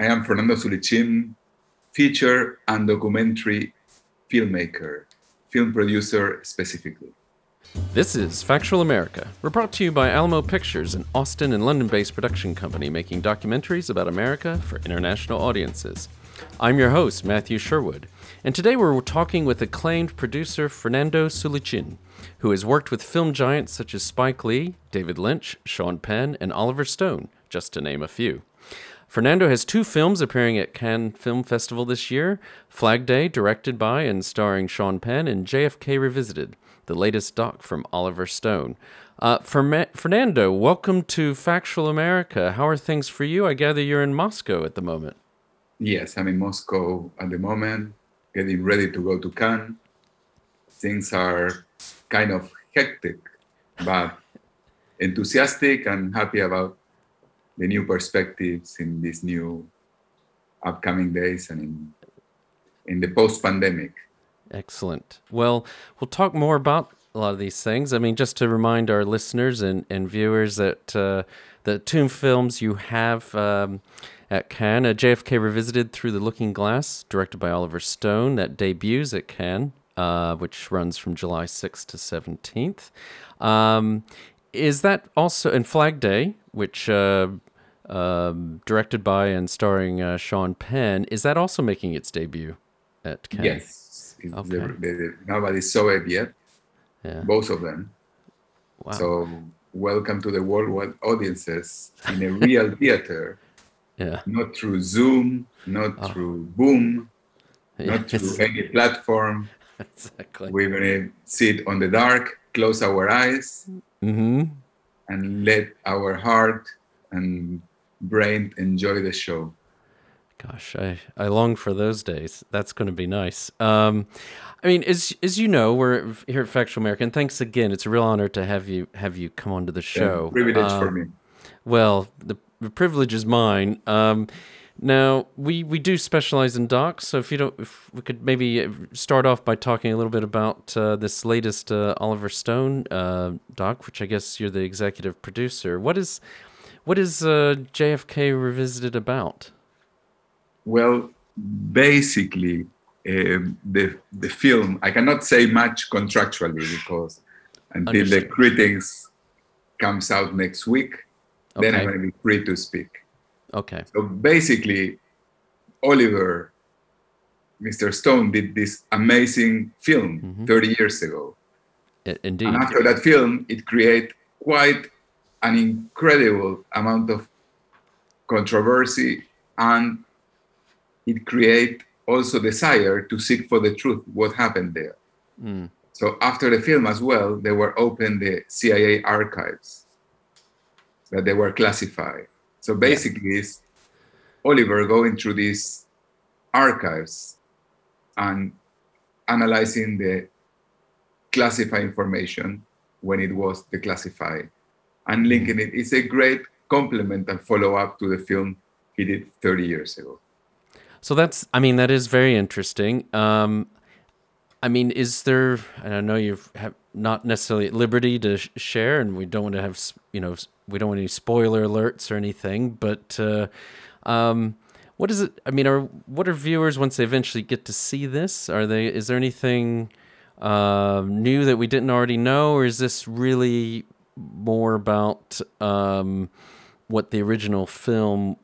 I am Fernando Sulichin, feature and documentary filmmaker, film producer specifically. This is Factual America. We're brought to you by Alamo Pictures, an Austin and London based production company making documentaries about America for international audiences. I'm your host, Matthew Sherwood, and today we're talking with acclaimed producer Fernando Sulichin, who has worked with film giants such as Spike Lee, David Lynch, Sean Penn, and Oliver Stone, just to name a few. Fernando has two films appearing at Cannes Film Festival this year Flag Day, directed by and starring Sean Penn, and JFK Revisited, the latest doc from Oliver Stone. Uh, Fernando, welcome to Factual America. How are things for you? I gather you're in Moscow at the moment. Yes, I'm in Moscow at the moment, getting ready to go to Cannes. Things are kind of hectic, but enthusiastic and happy about the new perspectives in these new upcoming days and in in the post-pandemic. Excellent. Well, we'll talk more about a lot of these things. I mean, just to remind our listeners and, and viewers that uh, the two films you have um, at Cannes, uh, JFK Revisited Through the Looking Glass, directed by Oliver Stone, that debuts at Cannes, uh, which runs from July 6th to 17th. Um, is that also in Flag Day, which uh, um, directed by and starring uh, Sean Penn, is that also making its debut at Cannes? Yes. Okay. The, the, nobody saw it yet. Yeah. Both of them. Wow. So welcome to the worldwide audiences in a real theater. Yeah. Not through Zoom, not oh. through Boom, not through any platform. Exactly. We're gonna sit on the dark, close our eyes, mm-hmm. and let our heart and brain enjoy the show. Gosh, I, I long for those days. That's going to be nice. Um, I mean, as as you know, we're here at Factual America, and thanks again. It's a real honor to have you have you come onto the show. Yeah, privilege um, for me. Well, the, the privilege is mine. Um, now we we do specialize in docs, so if you don't, if we could maybe start off by talking a little bit about uh, this latest uh, Oliver Stone uh, doc, which I guess you're the executive producer. What is what is uh, JFK Revisited about? Well, basically, um, the the film I cannot say much contractually because until the critics comes out next week, okay. then I'm going to be free to speak. Okay. So basically, Oliver, Mr. Stone did this amazing film mm-hmm. 30 years ago. indeed. And after that film, it created quite an incredible amount of controversy and it create also desire to seek for the truth what happened there mm. so after the film as well they were open the cia archives that they were classified so basically it's oliver going through these archives and analyzing the classified information when it was declassified and linking it. It's a great complement and follow up to the film he did 30 years ago. So that's, I mean, that is very interesting. Um, I mean, is there, and I know you've have not necessarily at liberty to sh- share, and we don't want to have, you know, we don't want any spoiler alerts or anything, but uh, um, what is it? I mean, are what are viewers once they eventually get to see this? Are they? Is there anything uh, new that we didn't already know, or is this really more about um, what the original film,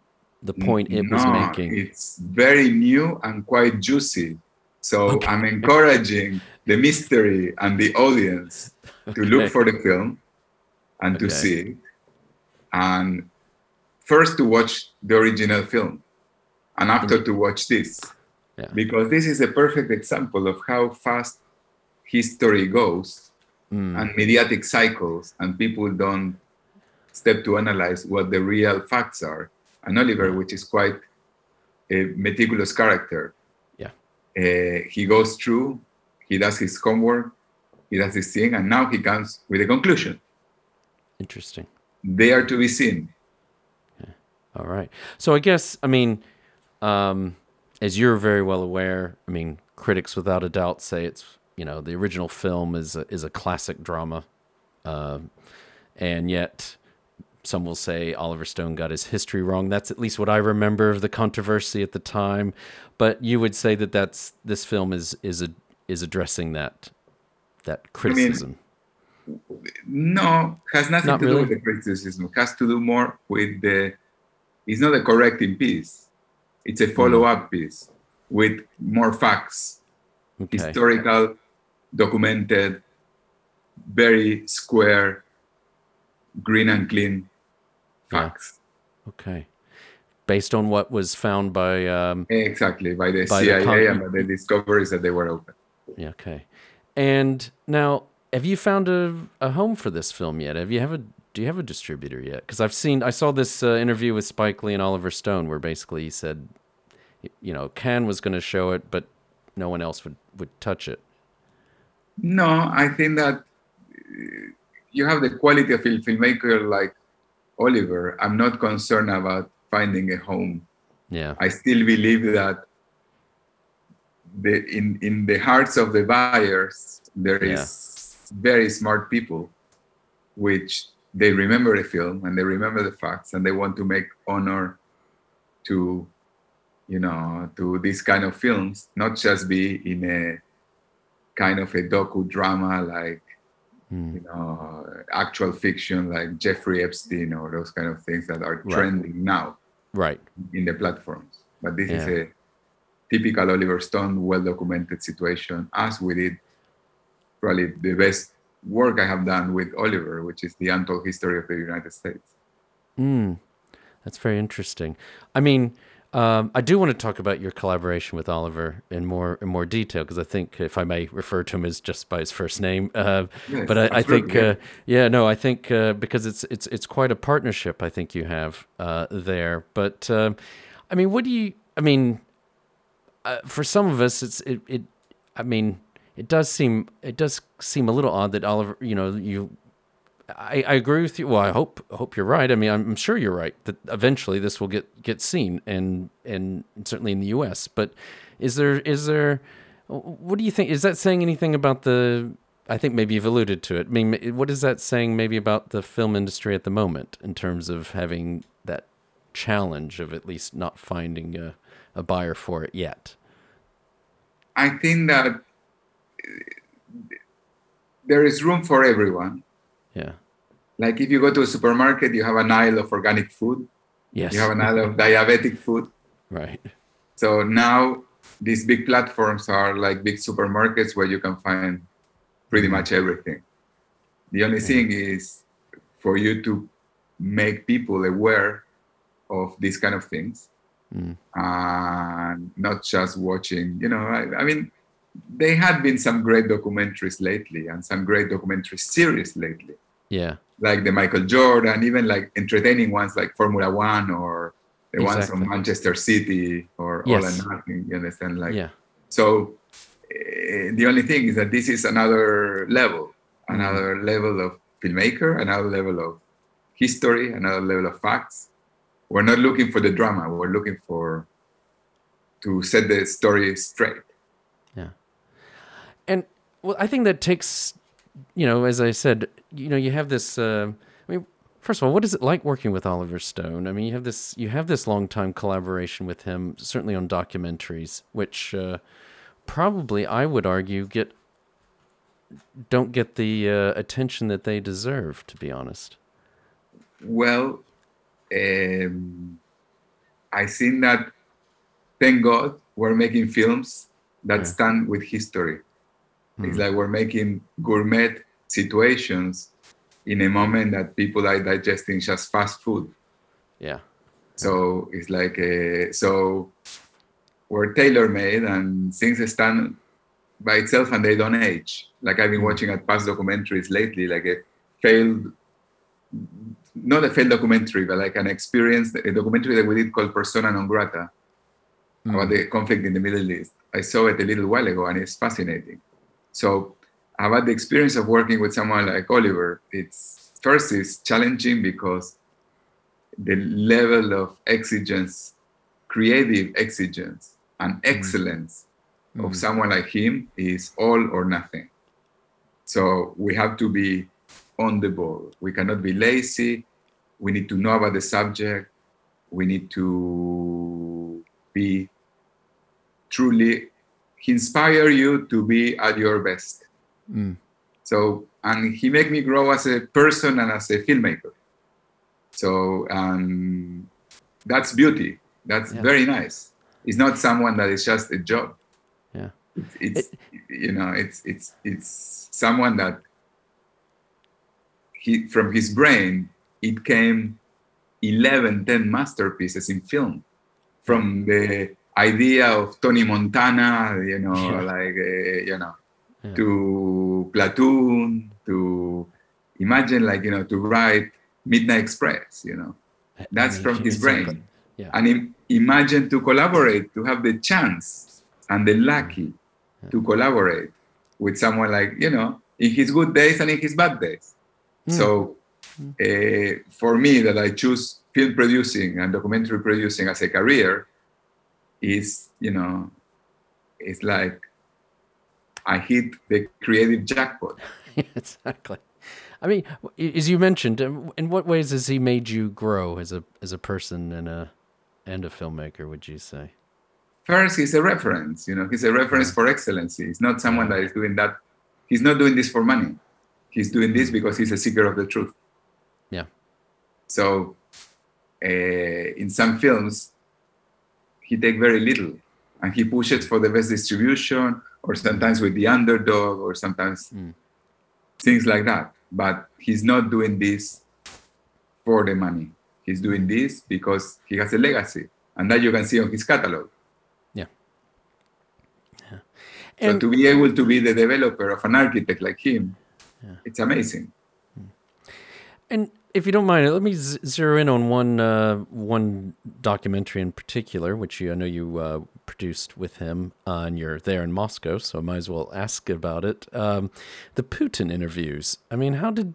the point it no, was making? It's very new and quite juicy. So okay. I'm encouraging the mystery and the audience to look for the film and okay. to see it. And first to watch the original film and after mm. to watch this. Yeah. Because this is a perfect example of how fast history goes mm. and mediatic cycles, and people don't step to analyze what the real facts are. And Oliver, which is quite a meticulous character, yeah, uh, he goes through, he does his homework, he does his thing, and now he comes with a conclusion. Interesting. They are to be seen. All right. So I guess I mean, um, as you're very well aware, I mean, critics without a doubt say it's you know the original film is a, is a classic drama, uh, and yet some will say Oliver Stone got his history wrong. That's at least what I remember of the controversy at the time. But you would say that that's this film is is a, is addressing that that criticism. I mean, no, has nothing Not to really? do with the criticism. It has to do more with the. It's not a correcting piece. It's a follow-up piece with more facts, Okay. historical, documented, very square, green and clean Yeah. facts. Okay. Based on what was found by um, Exactly by the By the CIA con- and by the discoveries that they were open. Yeah, okay. And now, have you found a, a home for this film yet? Have you have a do you have a distributor yet? Because I've seen I saw this uh, interview with Spike Lee and Oliver Stone where basically he said, you know, Cannes was going to show it, but no one else would would touch it. No, I think that uh, you have the quality of a filmmaker like Oliver. I'm not concerned about finding a home. Yeah, I still believe that the in in the hearts of the buyers there is very smart people, which they remember the film and they remember the facts and they want to make honor to you know to these kind of films, not just be in a kind of a docu-drama like Mm. you know actual fiction like Jeffrey Epstein or those kind of things that are Right. trending now right. in the platforms. But this is a typical Oliver Stone, well documented situation, as we did probably the best work I have done with Oliver, which is the untold history of the United States. Mm, that's very interesting. I mean, um, I do want to talk about your collaboration with Oliver in more in more detail because I think, if I may refer to him as just by his first name, uh, Yes, but I, I think, yeah. uh, yeah, no, I think uh, because it's it's it's quite a partnership. I think you have uh, there. But um, I mean, what do you? I mean, uh, for some of us, it's it, it. I mean, it does seem it does seem a little odd that Oliver, you know, you I, I agree with you. Well, I hope hope you're right. I mean, I'm sure you're right that eventually this will get get seen, and and certainly in the U.S. But is there is there what do you think? Is that saying anything about the? I think maybe you've alluded to it. I mean, what is that saying maybe about the film industry at the moment in terms of having that challenge of at least not finding a, a buyer for it yet? I think that there is room for everyone. Yeah. Like if you go to a supermarket, you have an aisle of organic food, Yes. you have an aisle of diabetic food. right. So now these big platforms are like big supermarkets where you can find pretty much everything. The only thing is for you to make people aware of these kind of things Mm. and not just watching, you know, I, I mean, there had been some great documentaries lately and some great documentary series lately, Yeah. like the Michael Jordan, even like entertaining ones like Formula One or the ones from Manchester City or All Yes. and Nothing. You understand? Like, yeah. so eh, the only thing is that this is another level, another level of filmmaker, another level of history, another level of facts. We're not looking for the drama. We're looking for to set the story straight. And well i think that takes you know as i said you know you have this uh, i mean first of all what is it like working with oliver stone i mean you have this you have this long time collaboration with him certainly on documentaries which uh, probably i would argue get don't get the uh, attention that they deserve to be honest Well, um, I think that thank God we're making films that Yeah. stand with history. It's Mm. like we're making gourmet situations in a moment that people are digesting just fast food. yeah So it's like uh so we're tailor made and things stand by itself and they don't age. Like I've been Mm. watching at past documentaries lately, like a failed, not a failed documentary, but like an experience, a documentary that we did called Persona Non Grata about the conflict in the Middle East. I saw it a little while ago and it's fascinating. So about the experience of working with someone like Oliver, it's first is challenging because the level of exigence, creative exigence and excellence of Mm. someone like him is all or nothing. So we have to be on the ball. We cannot be lazy. we need to know about the subject. We need to be truly he inspire you to be at your best. Mm. So and he make me grow as a person and as a filmmaker. So um, that's beauty. That's Yeah. very nice. It's not someone that is just a job. Yeah. It's, you know it's it's it's someone that he from his brain it came 11 10 masterpieces in film from the idea of tony montana you know Yeah. like uh, you know Yeah. to platoon to imagine like you know to write midnight express you know that's from his brain Yeah. and im- imagine to collaborate to have the chance and the lucky Yeah. to collaborate with someone like you know in his good days and in his bad days Mm. so uh, for me that i choose film producing and documentary producing as a career is you know it's like i hit the creative jackpot exactly. I mean, as you mentioned, um, in what ways has he made you grow as a as a person and a and a filmmaker? Would you say? first he's a reference you know he's a reference for excellency he's not someone that is doing that he's not doing this for money he's doing this because he's a seeker of the truth Yeah. so uh, in some films he take very little and he pushes for the best distribution or sometimes with the underdog or sometimes Mm. things like that but he's not doing this for the money he's doing this because he has a legacy and that you can see on his catalog Yeah. so And to be able to be the developer of an architect like him, Yeah. it's amazing. And if you don't mind, let me z- zero in on one uh, one documentary in particular, which you, I know you uh, produced with him, uh, and you're there in Moscow, so I might as well ask about it. Um, the Putin interviews. I mean, how did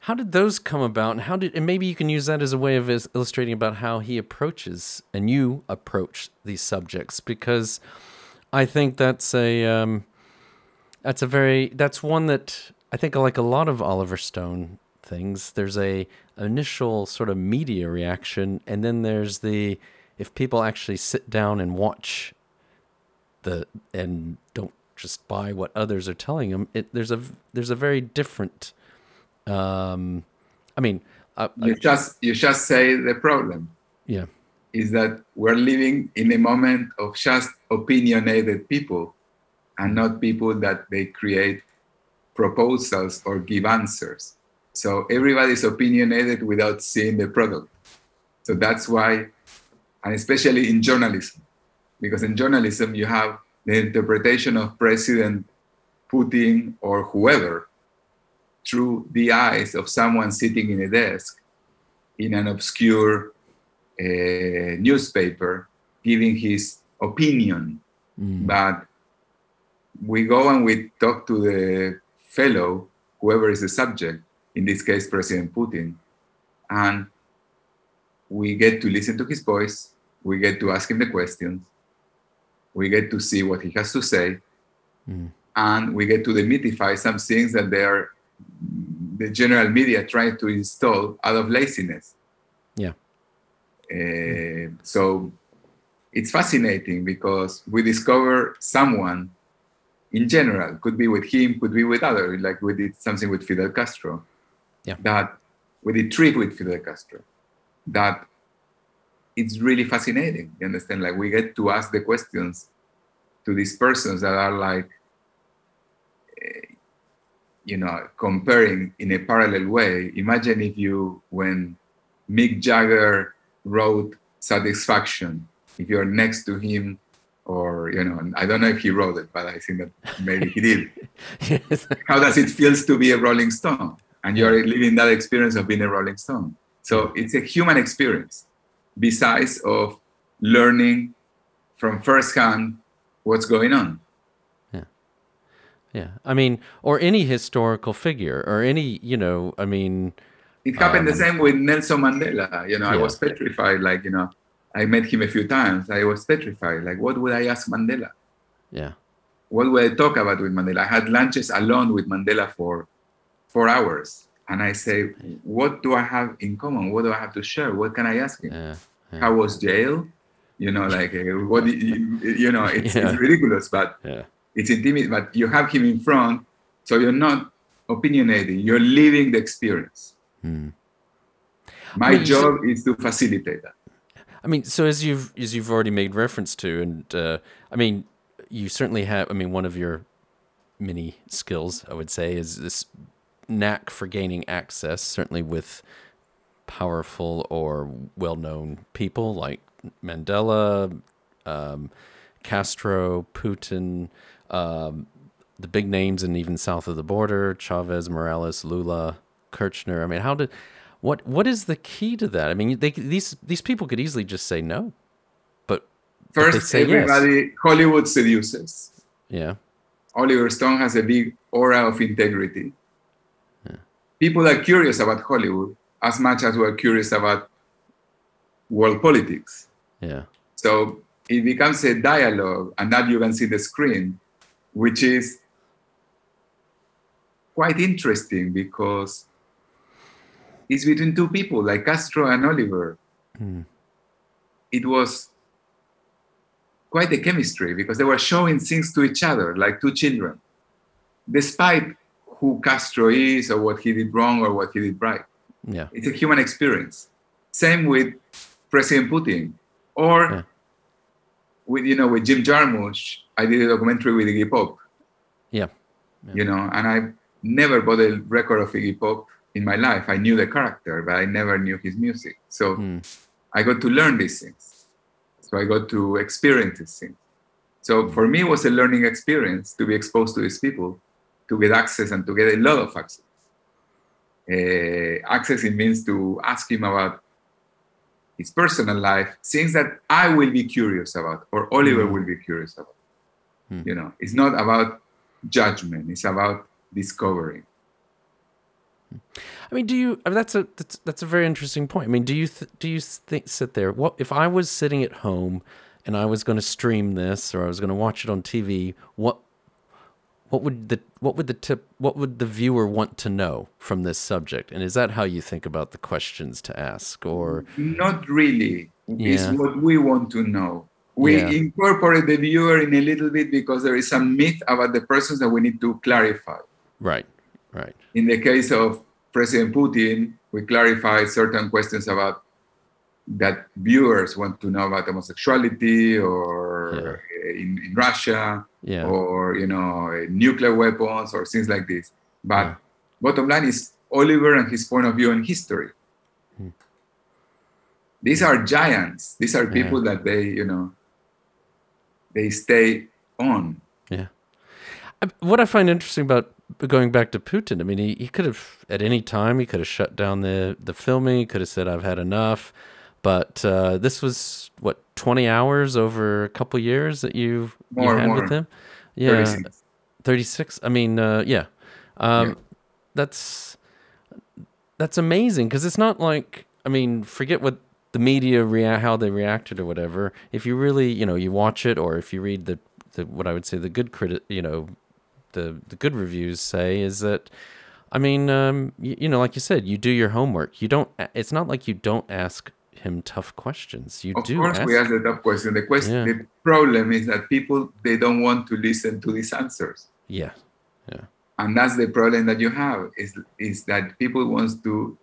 how did those come about, and how did and maybe you can use that as a way of is- illustrating about how he approaches and you approach these subjects, because I think that's a um, that's a very that's one that I think like a lot of Oliver Stone things there's a initial sort of media reaction and then there's the if people actually sit down and watch the and don't just buy what others are telling them it there's a there's a very different um I mean uh, You just you just say the problem yeah is that we're living in a moment of just opinionated people and not people that they create proposals or give answers. So everybody's opinionated without seeing the product. So that's why, and especially in journalism, because in journalism you have the interpretation of President Putin or whoever through the eyes of someone sitting in a desk in an obscure uh, newspaper giving his opinion Mm. but we go and we talk to the fellow, whoever is the subject, in this case, President Putin, and we get to listen to his voice, we get to ask him the questions, we get to see what he has to say, Mm. and we get to demystify some things that they are the general media trying to install out of laziness. Yeah. Uh, so it's fascinating because we discover someone in general could be with him could be with other like we did something with fidel castro Yeah. that we did trip with fidel castro that it's really fascinating you understand like we get to ask the questions to these persons that are like eh, you know comparing in a parallel way imagine if you when mick jagger wrote satisfaction if you're next to him or you know i don't know if he wrote it but i think that maybe he did Yes. how does it feels to be a rolling stone and you're living that experience of being a rolling stone. So it's a human experience besides of learning from firsthand what's going on. Yeah. Yeah. I mean or any historical figure or any you know I mean it happened the Um, same with nelson mandela. You know i was petrified like you know i met him a few times. I was petrified. Like what would i ask mandela? Yeah. What would I talk about with Mandela? I had lunches alone with Mandela for four hours. and I say, what do I have in common? What do I have to share? What can I ask him? Yeah. yeah. How was jail? You know, like uh, what you, you know, it's, Yeah. it's ridiculous, but Yeah. it's intimate. But you have him in front, so you're not opinionating. You're living the experience. Hmm. My mean, you said- job is to facilitate that. I mean, so as you've as you've already made reference to, and uh, I mean, you certainly have. I mean, one of your many skills, I would say, is this knack for gaining access. Certainly with powerful or well-known people like Mandela, um, Castro, Putin, um, the big names, and even south of the border, Chavez, Morales, Lula, Kirchner. I mean, how did what what is the key to that? I mean, they these these people could easily just say no, but but they First, yes. everybody, Hollywood seduces. Yeah, Oliver Stone has a big aura of integrity. People are curious about Hollywood as much as we're curious about world politics. yeah, So it becomes a dialogue, and that you can see the screen, which is quite interesting because it's between two people like Castro and Oliver. Hmm. It was quite a chemistry because they were showing things to each other like two children, despite who Castro is or what he did wrong or what he did right. yeah, It's a human experience. Same with President Putin, or Yeah. with you know with Jim Jarmusch. I did a documentary with Iggy Pop, yeah, you know, and I never bought a record of Iggy Pop in my life. I knew the character, but I never knew his music. So Hmm. I got to learn these things. So I got to experience these things. So for me, it was a learning experience to be exposed to these people, to get access and to get a lot of access. Uh, access it means to ask him about his personal life, things that I will be curious about or Oliver Mm. will be curious about. Mm. You know, it's not about judgment; it's about discovering. I mean, do you? I mean, that's a that's, that's a very interesting point. I mean, do you th- do you think sit there? What if I was sitting at home and I was going to stream this or I was going to watch it on TV? What what would the what would the tip what would the viewer want to know from this subject? And is that how you think about the questions to ask? Or Not really. It's Yeah. what we want to know. We Yeah. incorporate the viewer in a little bit because there is some myth about the persons that we need to clarify. right, right, In the case of President Putin, we clarify certain questions about that viewers want to know about homosexuality or uh, in, in Russia yeah, or you know uh, nuclear weapons or things like this. But Yeah. bottom line is Oliver and his point of view on history. Hmm. These are giants. These are people that they you know they stay on. yeah. What I find interesting about going back to Putin, I mean, he, he could have at any time he could have shut down the the filming. He could have said, "I've had enough." But uh, this was what twenty hours over a couple years that you you More, had with him. Yeah, 36. 36 i mean uh, yeah um, Yeah. that's that's amazing because it's not like i mean forget what the media rea- how they reacted or whatever if you really you know you watch it or if you read the, the what i would say the good credit you know the the good reviews say is that i mean um, you, you know like you said you do your homework you don't it's not like you don't ask him tough questions you Of do course, ask we ask the tough question. The question, Yeah. the problem is that people they don't want to listen to these answers, yeah yeah and that's the problem that you have. Is is that people wants to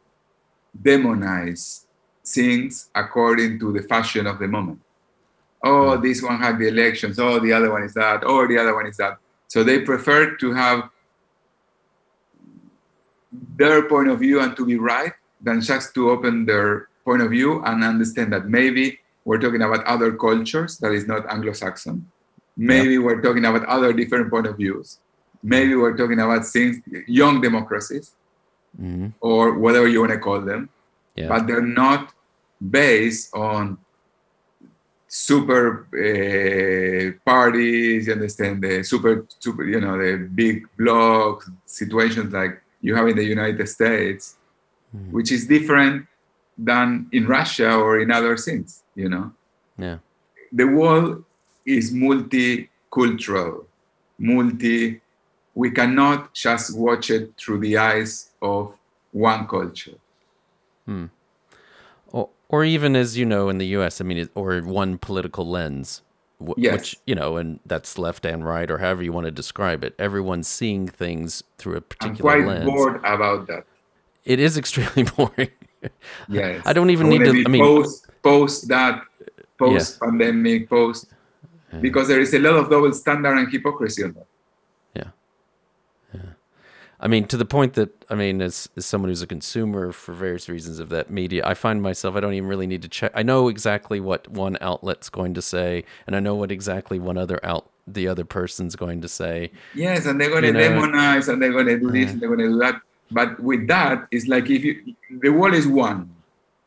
demonize things according to the fashion of the moment. Oh, hmm. this one had the elections. Oh, the other one is that. Oh, the other one is that. So they prefer to have their point of view and to be right than just to open their point of view and understand that maybe we're talking about other cultures that is not Anglo-Saxon. Maybe we're talking about other different point of views. Maybe we're talking about things, young democracies, hmm or whatever you want to call them, yeah but they're not based on super uh, parties. You understand the super, super, you know, the big blocks situations like you have in the United States, Mhm. which is different than in Russia or in other things. You know, yeah the world is multicultural, multi. We cannot just watch it through the eyes of one culture. Hmm. Or, or even as you know in the U.S., I mean, or one political lens, wh- Yes. which you know, and that's left and right, or however you want to describe it. Everyone's seeing things through a I'm particular quite lens. bored about that. It is extremely boring. Yes. I don't even I need wanna I mean- post post that, post pandemic, post because there is a lot of double standard and hypocrisy on that. Yeah. Yeah. I mean, to the point that, I mean, as, as someone who's a consumer for various reasons of that media, I find myself, I don't even really need to check. I know exactly what one outlet's going to say, and I know what exactly one other out, the other person's going to say. Yes, and they're going to demonize and they're going to do this and they're going to do that. But with that, it's like if you, the world is one.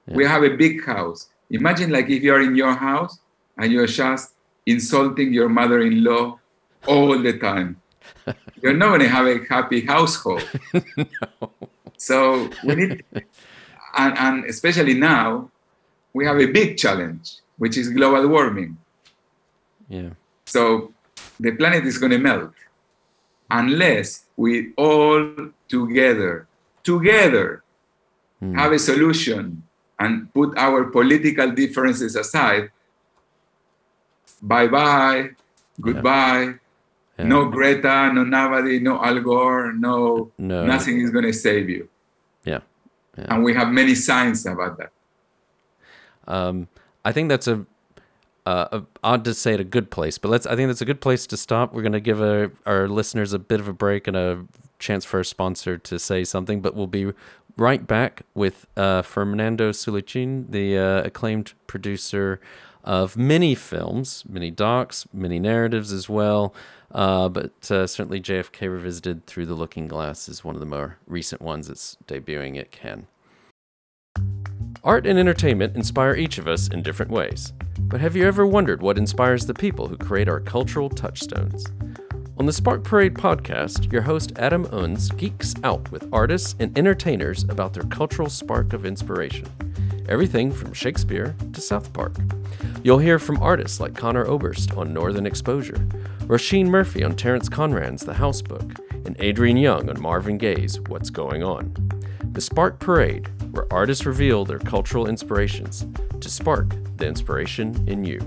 We have a big house. Imagine like if you're in your house and you're just insulting your mother-in-law all the time. You're not going to have a happy household. So we need, and, and especially now, we have a big challenge, which is global warming. Yeah. So the planet is going to melt unless we all together, together, have a solution and put our political differences aside. Bye bye, goodbye. Yeah. No Greta, no nobody, no Al Gore, no, No. nothing is going to save you. Yeah. And we have many signs about that. Um, I think that's a, uh, odd to say it a good place, but let's. I think that's a good place to stop. We're going to give a, our listeners a bit of a break and a chance for a sponsor to say something, but we'll be right back with uh, Fernando Sulichin, the uh, acclaimed producer of many films, many docs, many narratives as well. Uh, but uh, certainly JFK Revisited Through the Looking Glass is one of the more recent ones that's debuting at Cannes. Art and entertainment inspire each of us in different ways. But have you ever wondered what inspires the people who create our cultural touchstones? On the Spark Parade podcast, your host Adam Unz geeks out with artists and entertainers about their cultural spark of inspiration. Everything from Shakespeare to South Park. You'll hear from artists like Conor Oberst on Northern Exposure, Róisín Murphy on Terence Conran's The House Book, and Adrian Young on Marvin Gaye's What's Going On. The Spark Parade, where artists reveal their cultural inspirations to spark the inspiration in you.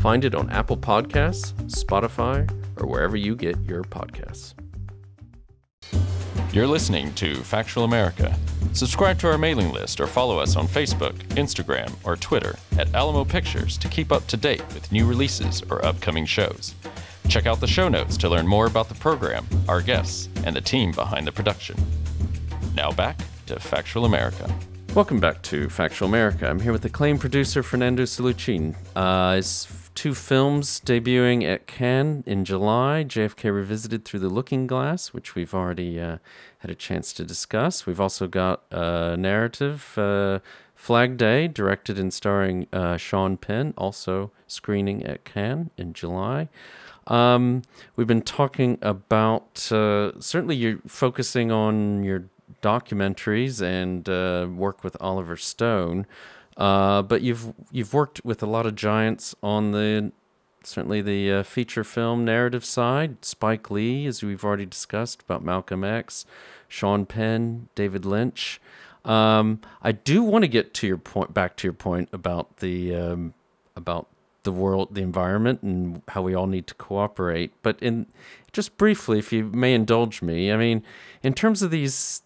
Find it on Apple Podcasts, Spotify, or wherever you get your podcasts. You're listening to Factual America. Subscribe to our mailing list or follow us on Facebook, Instagram, or Twitter at Alamo Pictures to keep up to date with new releases or upcoming shows. Check out the show notes to learn more about the program, our guests, and the team behind the production. Now back to Factual America. Welcome back to Factual America. I'm here with acclaimed producer Fernando Sulichin. Uh, his two films debuting at Cannes in July JFK Revisited Through the Looking Glass, which we've already uh, had a chance to discuss. We've also got a narrative, uh, Flag Day, directed and starring uh, Sean Penn, also screening at Cannes in July. Um, we've been talking about uh, certainly you're focusing on your documentaries and uh, work with Oliver Stone, uh, but you've you've worked with a lot of giants on the certainly the uh, feature film narrative side. Spike Lee, as we've already discussed about Malcolm X, Sean Penn, David Lynch. Um, I do want to get to your point, back to your point about the um, about the world, the environment, and how we all need to cooperate. But in just briefly, if you may indulge me, I mean, in terms of these,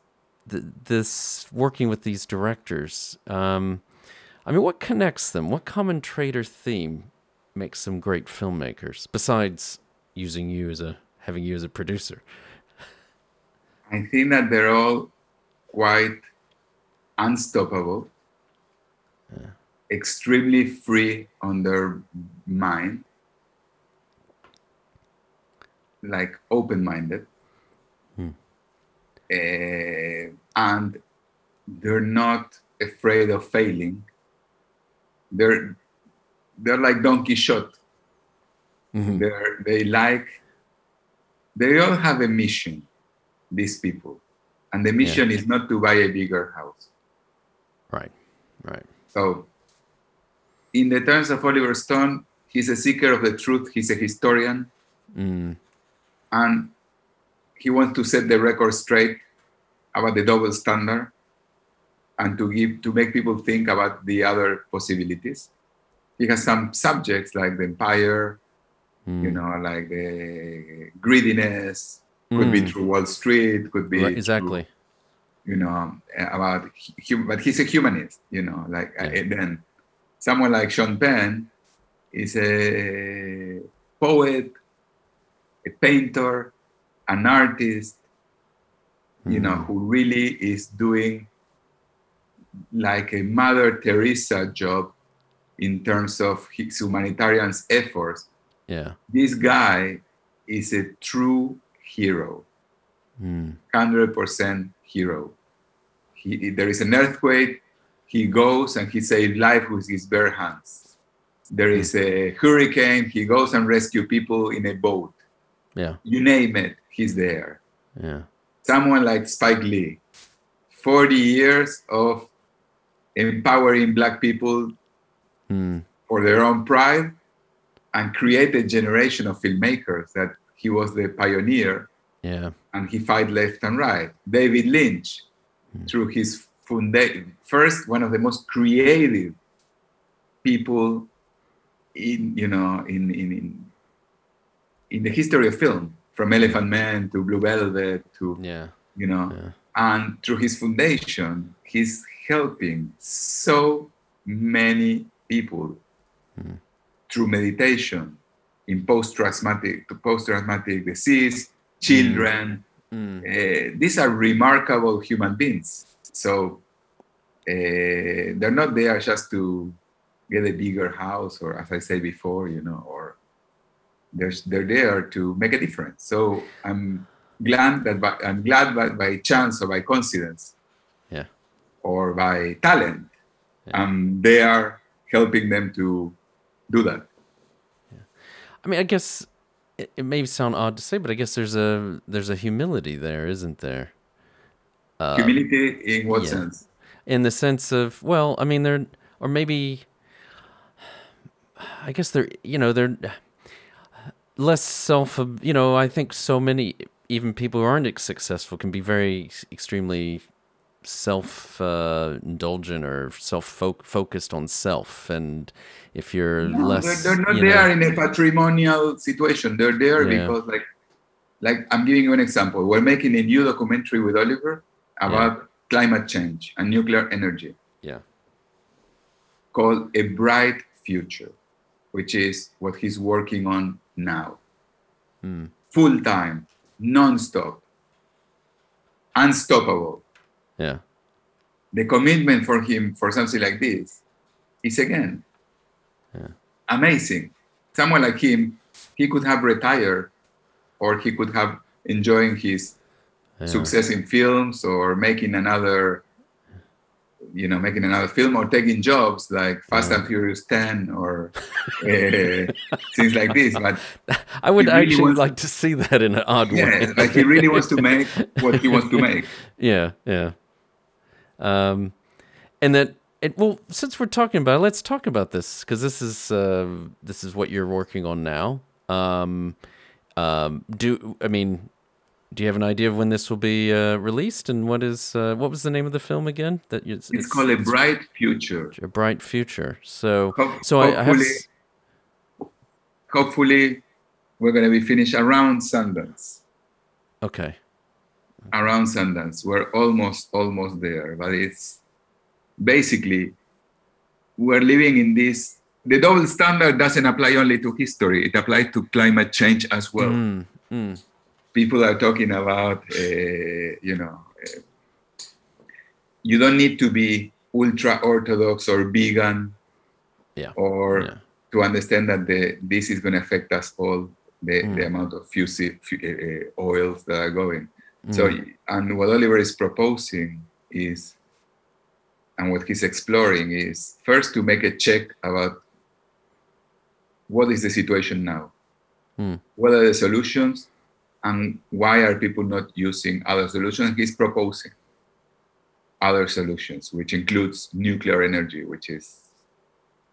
th- this working with these directors, um, I mean, what connects them? What common trait or theme makes them great filmmakers? Besides using you as a having you as a producer. I think that they're all quite unstoppable, extremely free on their mind, like open minded. Uh, and they're not afraid of failing. They're they're like Don Quixote. They're they like they all have a mission, these people. And the mission is not to buy a bigger house. Right, right. So, in the terms of Oliver Stone, he's a seeker of the truth, he's a historian, Mm, and he wants to set the record straight. about the double standard and to give to make people think about the other possibilities. He has some subjects like the empire, Mm. you know, like the greediness, could be Mm. through Wall Street, could be Right, through, exactly. you know, about hu- but he's a humanist, you know, like Yeah. and then someone like Sean Penn is a poet, a painter, an artist, you know, Mm. who really is doing like a Mother Teresa job in terms of his humanitarian efforts. Yeah. This guy is a true hero, Mm. 100% hero. He, there is an earthquake, he goes and he saves life with his bare hands. There is a hurricane, he goes and rescue people in a boat. Yeah. You name it, he's there. Yeah. someone like Spike Lee, 40 years of empowering black people Mm. for their own pride and create a generation of filmmakers that he was the pioneer Yeah. and he fight left and right. David Lynch, through his funda- first one of the most creative people in you know in in in, in the history of film, from Elephant Man to Blue Velvet to Yeah. you know Yeah. and through his foundation he's helping so many people Hmm. through meditation in post-traumatic post-traumatic disease children Mm. uh, these are remarkable human beings so uh, they're not there just to get a bigger house or as i said before you know or they're, they're there to make a difference so i'm glad that by, i'm glad that by chance or by coincidence Yeah. or by talent Yeah. um, they are helping them to do that I mean, I guess it, it may sound odd to say, but I guess there's a there's a humility there, isn't there? humility in what yeah. sense In the sense of, well, I mean, they're or maybe, I guess they're you know they're less self. You know, I think so many even people who aren't successful can be very extremely self uh, indulgent or self focused on self and if you're No, less they're, they're not you know- there in a patrimonial situation. They're there Yeah. because, like, like I'm giving you an example. We're making a new documentary with Oliver about climate change and nuclear energy yeah called A Bright Future, which is what he's working on now. Hmm. Full time, non-stop, unstoppable. yeah The commitment for him for something like this is again Yeah. amazing. Someone like him, he could have retired or he could have enjoying his yeah. success in films or making another you know making another film or taking jobs like fast and furious 10 or uh, things like this but I would really actually like to see that in an odd yeah way. like he really wants to make what he wants to make yeah, yeah. Um, and that it. Well, since we're talking about it, let's talk about this because this is uh, this is what you're working on now. Um, um, do I mean? Do you have an idea of when this will be uh, released and what is uh, what was the name of the film again? That you, it's, called a bright future a bright future. So Ho- so I, I have. hopefully we're going to be finished around sundance Okay. around Sundance. We're almost almost there, but it's basically we're living in this. The double standard doesn't apply only to history; it applies to climate change as well. Mm, mm, People are talking about, uh, you know, uh, you don't need to be ultra orthodox or vegan, Yeah. or yeah. to understand that the, this is going to affect us all. The, Mm. the amount of fusel, fu- uh, uh, oils that are going. So, Mm. and what Oliver is proposing is, and what he's exploring is first to make a check about what is the situation now, Hmm. what are the solutions, and why are people not using other solutions. He's proposing other solutions, which includes nuclear energy, which is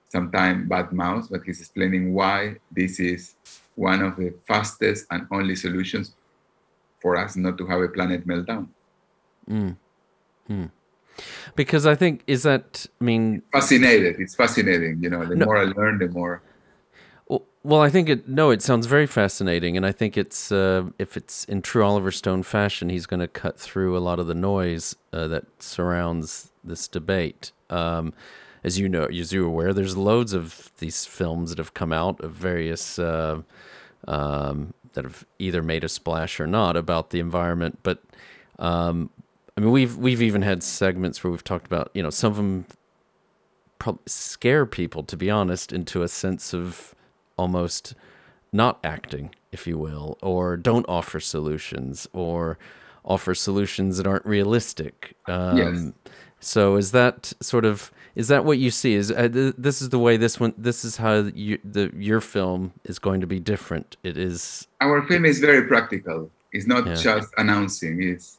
sometimes bad mouth, but he's explaining why this is one of the fastest and only solutions for us not to have a planet meltdown. Hmm. Hmm. Because I think is that I mean Fascinated. It's fascinating. You know, the No. more I learn, the more. Well, I think it. No, it sounds very fascinating, and I think it's uh, if it's in true Oliver Stone fashion, he's going to cut through a lot of the noise uh, that surrounds this debate. Um, as you know, as you're aware, there's loads of these films that have come out of various uh, um, that have either made a splash or not about the environment. But um, I mean, we've we've even had segments where we've talked about you know some of them probably scare people, to be honest, into a sense of almost not acting, if you will, or don't offer solutions, or offer solutions that aren't realistic. Um, Yes. So is that sort of is that what you see? Is uh, th- this is the way this one? This is how you, the your film is going to be different. It is. Our film is very practical. It's not Yeah. just announcing. It's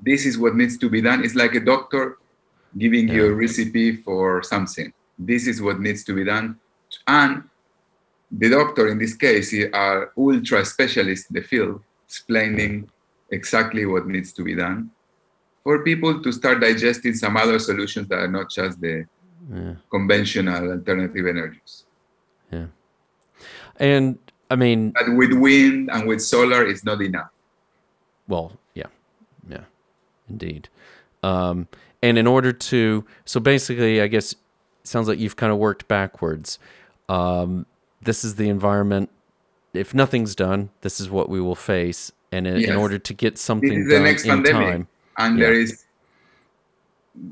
this is what needs to be done. It's like a doctor giving you a recipe for something. This is what needs to be done, and the doctor in this case are ultra specialists in the field, explaining exactly what needs to be done for people to start digesting some other solutions that are not just the Yeah. conventional alternative energies. Yeah. And I mean, But with wind and with solar, it's not enough. Well, yeah, yeah, indeed. Um, and in order to, so basically, I guess it sounds like you've kind of worked backwards. Um, this is the environment. If nothing's done, this is what we will face. And in, in order to get something done in pandemic. time, and Yeah. there is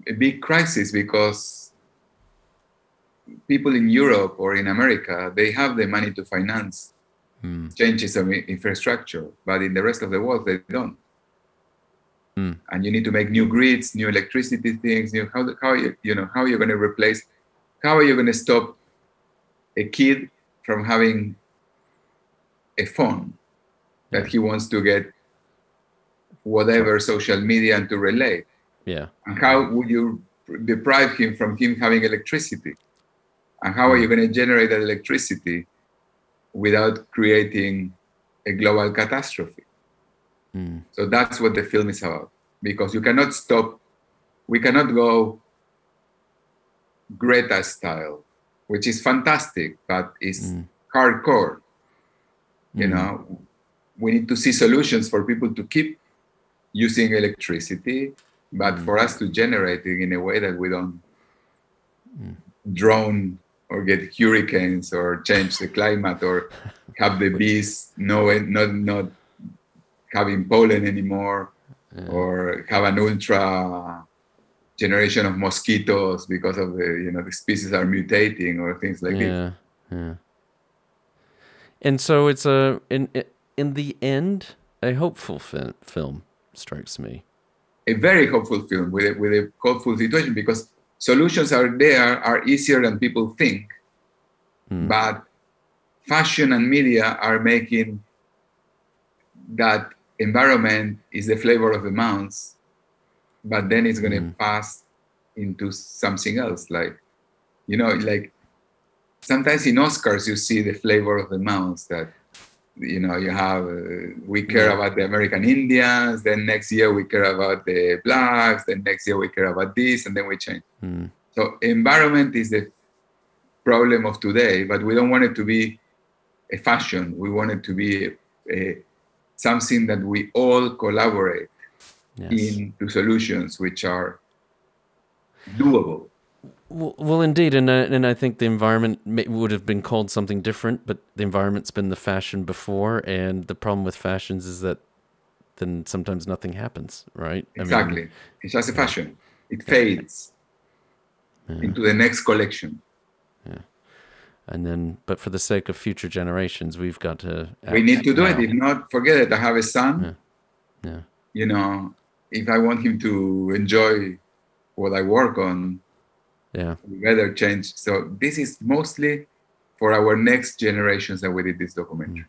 a big crisis because people in Europe or in America they have the money to finance Hmm. changes of infrastructure, but in the rest of the world they don't. Hmm. And you need to make new grids, new electricity things. New how how you you know how are you're going to replace, how are you going to stop a kid from having a phone that he wants to get whatever social media and to relate yeah, and how would you deprive him from him having electricity? And how are you going to generate that electricity without creating a global catastrophe? Hmm. so that's what the film is about. Because you cannot stop we cannot go greta style which is fantastic but it's Mm. hardcore you Mm. know we need to see solutions for people to keep using electricity but Mm. for us to generate it in a way that we don't Mm. drown or get hurricanes or change the climate or have the bees no not not having pollen anymore Yeah. or have an ultra generation of mosquitoes because of the you know the species are mutating or things like this yeah, yeah. And so it's a in in the end a hopeful fi- film strikes me. a very hopeful film with a, with a hopeful situation because solutions are there are easier than people think Hmm. but fashion and media are making that environment is the flavor of the month but then it's going to Mm. pass into something else like you know like sometimes in oscars you see the flavor of the month that you know you have uh, we care Yeah. about the american indians then next year we care about the blacks then next year we care about this and then we change Hmm. so environment is the problem of today, but we don't want it to be a fashion. We want it to be a, a, something that we all collaborate Yes. into solutions which are doable. Well, well, indeed, and uh, and I think the environment may, would have been called something different, but the environment's been the fashion before, and the problem with fashions is that then sometimes nothing happens, right? I mean, Exactly. it's just a fashion. It fades Yeah. into the next collection. Yeah, and then, but for the sake of future generations, we've got to. we need to do now. it. If not, forget it. I have a son. Yeah. Yeah. You know, if I want him to enjoy what I work on, Yeah. we better change. So this is mostly for our next generations that we did this documentary.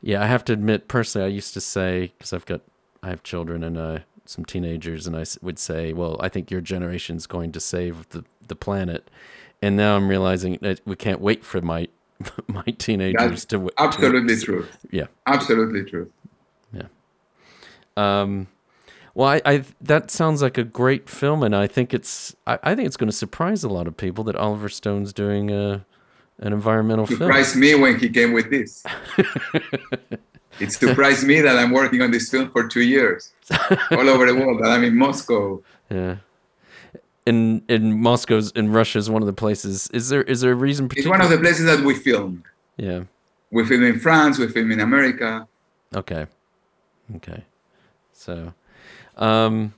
Yeah, I have to admit, personally, I used to say because I've got I have children and uh, some teenagers, and I would say, "Well, I think your generation's going to save the the planet," and now I'm realizing that we can't wait for my my teenagers That's to absolutely to, true. Yeah. Absolutely true. Yeah. Um, Well, I, I that sounds like a great film, and I think it's I, I think it's going to surprise a lot of people that Oliver Stone's doing a an environmental film. surprised me when he came with this. it surprised me that I'm working on this film for two years, all over the world. That I'm in Moscow. Yeah. In in Moscow's in Russia is one of the places. Is there is there a reason? Particular- It's one of the places that we filmed. Yeah. We film in France. We film in America. Okay. Okay. So, um,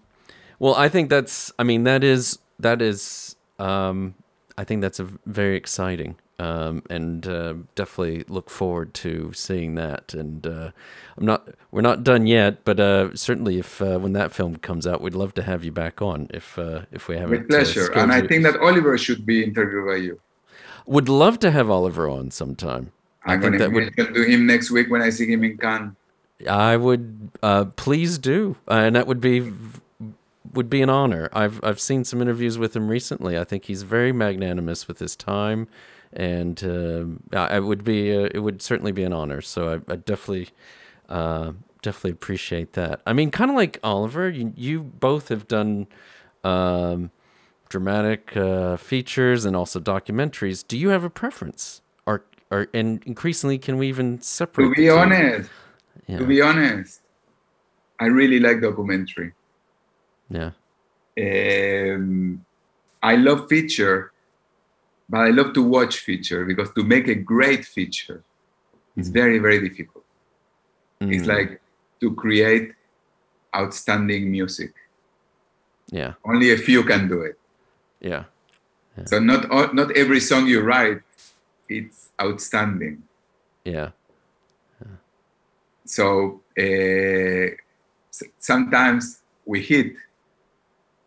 well, I think that's. I mean, that is that is. Um, I think that's a very exciting um, and uh, definitely look forward to seeing that. And uh, I'm not, we're not done yet, but uh, certainly if uh, when that film comes out, we'd love to have you back on if uh, if we have with pleasure. and I think that Oliver should be interviewed by you. Would love to have Oliver on sometime. I'm going to would... to him next week when I see him in Cannes. I would uh, please do, and that would be would be an honor. I've I've seen some interviews with him recently. I think he's very magnanimous with his time and uh, it would be uh, it would certainly be an honor. So I, I definitely uh, definitely appreciate that. I mean, kind of like Oliver, you, you both have done um, dramatic uh, features and also documentaries. Do you have a preference? Or, or and increasingly, can we even separate? To be honest, yeah. to be honest, I really like documentary. Yeah. Um, I love feature but I love to watch feature because to make a great feature is mm. very, very difficult. Mm. It's like to create outstanding music. Yeah. Only a few can do it. Yeah. yeah. So not not every song you write, it's outstanding. Yeah. So uh, sometimes we hit.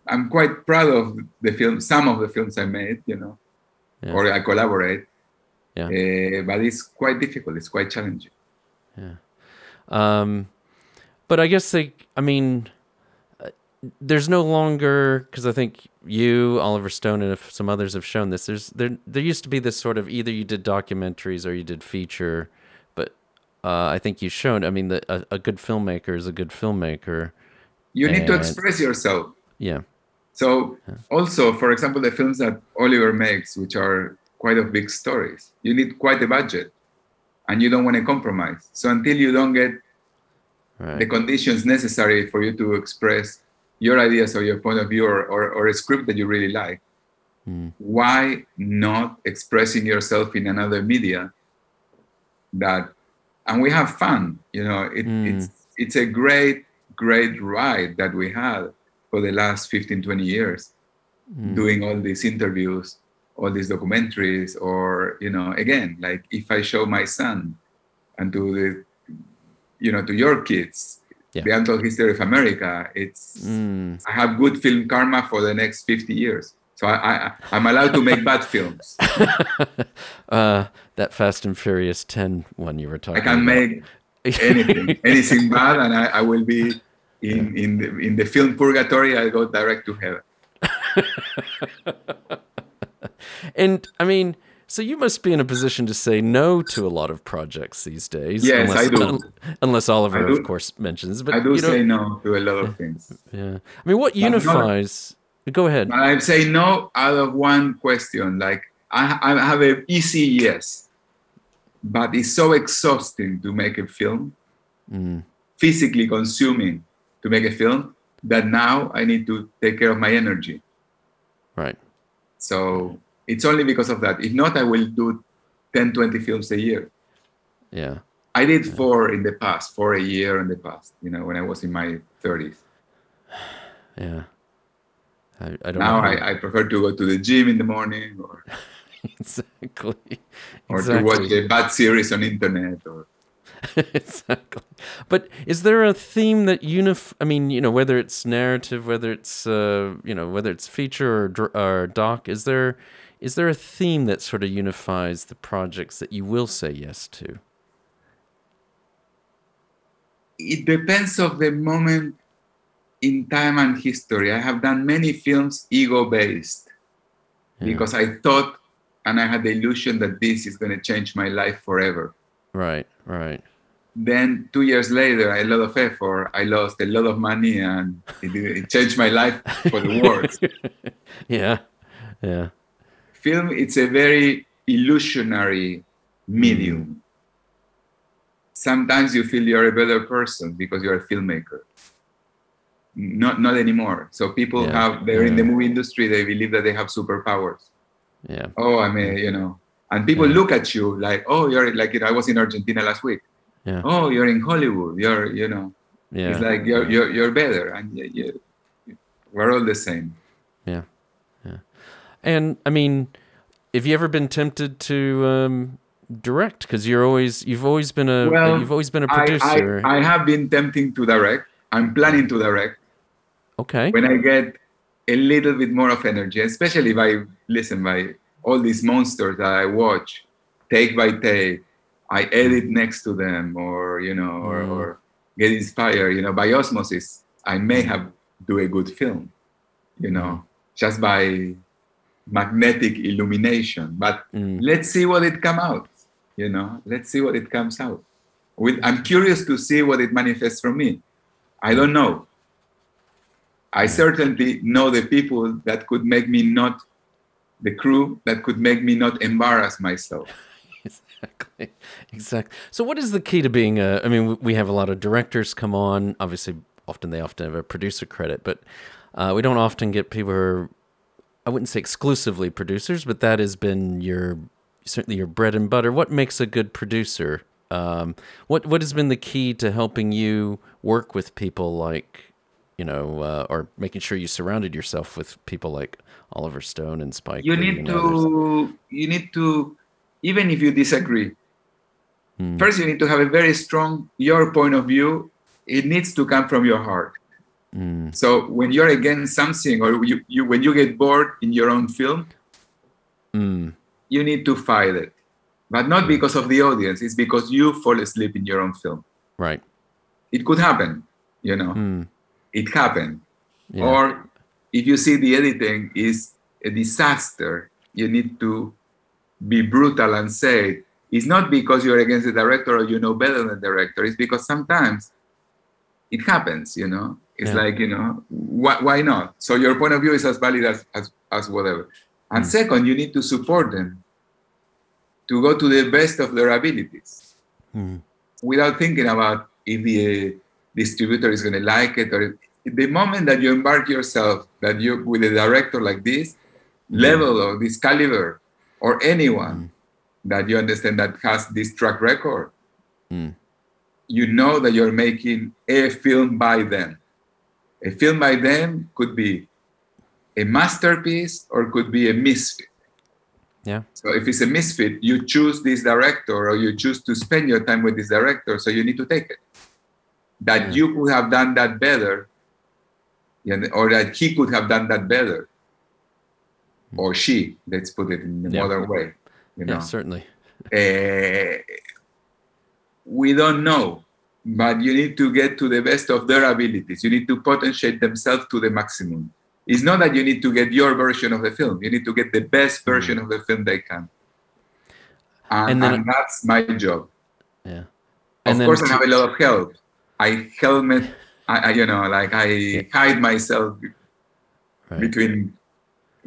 I'm quite proud of the film, some of the films I made, you know yeah. or I collaborate. Yeah. Uh, but it's quite difficult. It's quite challenging. Yeah. Um, but I guess like I mean, uh, there's no longer because I think you, Oliver Stone, and some others have shown this. There's there there used to be this sort of either you did documentaries or you did feature, uh, I think you've shown. I mean, the, a, a good filmmaker is a good filmmaker. You need to express yourself. Yeah. So also, for example, the films that Oliver makes, which are quite of big stories, you need quite a budget, and you don't want to compromise. So until you don't get right. the conditions necessary for you to express your ideas or your point of view or, or, or a script that you really like, mm. why not expressing yourself in another media that and we have fun you know it, mm. it's it's a great great ride that we had for the last 15, 20 years, mm. doing all these interviews, all these documentaries, or, you know, again, like if I show my son and to the, you know, to your kids, yeah. the untold history of America, it's, mm. I have good film karma for the next 50 years. So I, I, am allowed to make bad films. uh, that Fast and Furious 10 one you were talking about. I can about. make anything, anything bad, and I, I will be in in the, in the film purgatory i go direct to heaven and i mean so you must be in a position to say no to a lot of projects these days yes unless, i do unless oliver do. of course mentions but i do say no to a lot of things yeah i mean what unifies not, go ahead i say no out of one question like i, I have an easy yes but it's so exhausting to make a film mm. physically consuming to make a film that now I need to take care of my energy. Right. So it's only because of that. If not, I will do 10, 20 films a year. Yeah. I did yeah. four in the past, four a year in the past, you know, when I was in my 30s. Yeah. I, I don't now I, I prefer to go to the gym in the morning or exactly. or exactly. to watch a bad series on internet or exactly. But is there a theme that unif? I mean, you know, whether it's narrative, whether it's uh, you know, whether it's feature or, or doc, is there is there a theme that sort of unifies the projects that you will say yes to? It depends of the moment in time and history. I have done many films ego based yeah. because I thought and I had the illusion that this is going to change my life forever. Right, right. then two years later, a lot of effort, I lost a lot of money, and it, it changed my life for the worse. yeah, yeah. Film, it's a very illusionary medium. Hmm. Sometimes you feel you're a better person because you're a filmmaker. Not not anymore. So people Yeah, have they're in the movie industry. They believe that they have superpowers. Yeah. Oh, I mean, you know, and people Yeah. look at you like, oh, you're like I was in Argentina last week. Yeah. Oh, you're in Hollywood. You're you know. Yeah. It's like you're yeah. you're you're better, and you, you, we're all the same. Yeah, yeah. And I mean, have you ever been tempted to um, direct? Because you're always you've always been a Well, you've always been a producer. I, I have been tempting to direct. I'm planning to direct okay. when I get a little bit more of energy, especially if I listen by all these monsters that I watch, take by take. I edit next to them, or you know, or, Mm. or get inspired. You know, by osmosis, I may have do a good film. You know, just by magnetic illumination. But Mm. let's see what it come out. You know, let's see what it comes out. With, I'm curious to see what it manifests from me. I don't know. I certainly know the people that could make me not the crew that could make me not embarrass myself. exactly. Exactly. So, what is the key to being a? I mean, we- have a lot of directors come on. Obviously, often they often have a producer credit, but uh, we don't often get people who are. I wouldn't say exclusively producers, but that has been your certainly your bread and butter. What makes a good producer? Um, what what has been the key to helping you work with people like, you know, uh, or making sure you surrounded yourself with people like Oliver Stone and Spike? You Lee need and others? to you need to even if you disagree. Hmm. First you need to have a very strong your point of view. It needs to come from your heart. Mm, So when you're against something or you, you when you get bored in your own film, mm, you need to fight it. But not because of the audience, it's because you fall asleep in your own film. right. It could happen, you know. It happened. yeah. Or if you see the editing is a disaster, you need to be brutal and say it's not because you're against the director or you know better than the director. It's because sometimes it happens, you know. It's Yeah. like, you know, why, why not? So your point of view is as valid as, as, as whatever. And Mm. second, you need to support them to go to the best of their abilities Mm, without thinking about if the distributor is going to like it or the moment that you embark yourself that you with a director like this level or this caliber or anyone that you understand that has this track record Mm. you know that you're making a film by them a film by them could be a masterpiece or could be a misfit yeah. so if it's a misfit, you choose this director or you choose to spend your time with this director, so you need to take it. That Yeah. you could have done that better, or that he could have done that better, or she. Let's put it in the Yeah. modern way. You Yeah, know, certainly. Eh, we don't know, but you need to get to the best of their abilities. You need to potentiate themselves to the maximum. It's not that you need to get your version of the film. You need to get the best version of the film they can. And, And then- and that's my job. Yeah. Of then course, I have a lot of help. I helmet, I, I you know, like I hide myself right. between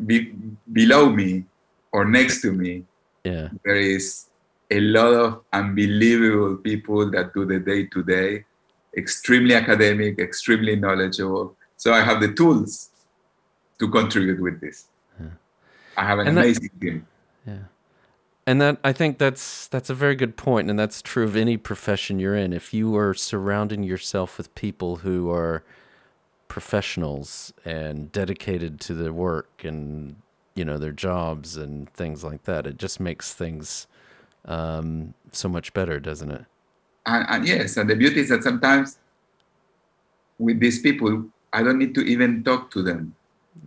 be, below me or next to me Yeah. there is a lot of unbelievable people that do the day to day, extremely academic, extremely knowledgeable. So I have the tools to contribute with this. Yeah. I have an And that- amazing team. Yeah. And that I think that's that's a very good point, and that's true of any profession you're in. If you are surrounding yourself with people who are professionals and dedicated to their work and you know their jobs and things like that, it just makes things um, so much better, doesn't it? And, and yes, and the beauty is that sometimes with these people, I don't need to even talk to them.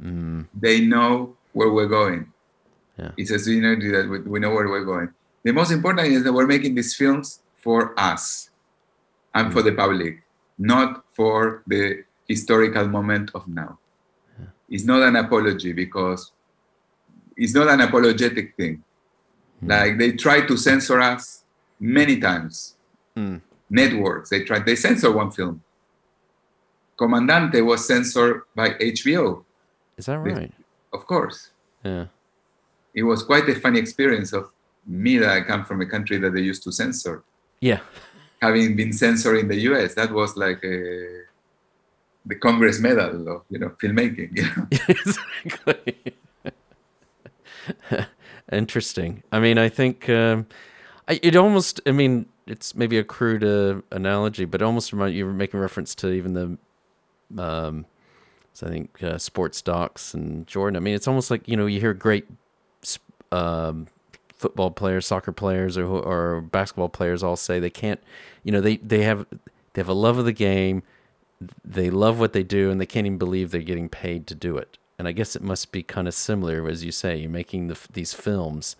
Mm, They know where we're going. Yeah. It's a synergy that we, we know where we're going. The most important is that we're making these films for us and for the public, not for the historical moment of now. It's not an apology because it's not an apologetic thing. Like they try to censor us many times. Mm. networks. They tried. They censored one film. Comandante was censored by HBO. Is that right? Of course. Yeah. It was quite a funny experience of me that I come from a country that they used to censor. Yeah. Having been censored in the US, that was like a, the Congress Medal of you know filmmaking. You know? exactly. Interesting. I mean, I think um, I, it almost. I mean, it's maybe a crude uh, analogy, but almost remind you were making reference to even the, um, so I think uh, sports docs and Jordan. I mean, it's almost like you know you hear great um, football players, soccer players, or or basketball players all say they can't. You know, they they have they have a love of the game. They love what they do, and they can't even believe they're getting paid to do it. And I guess it must be kind of similar, as you say. You're making the, these films.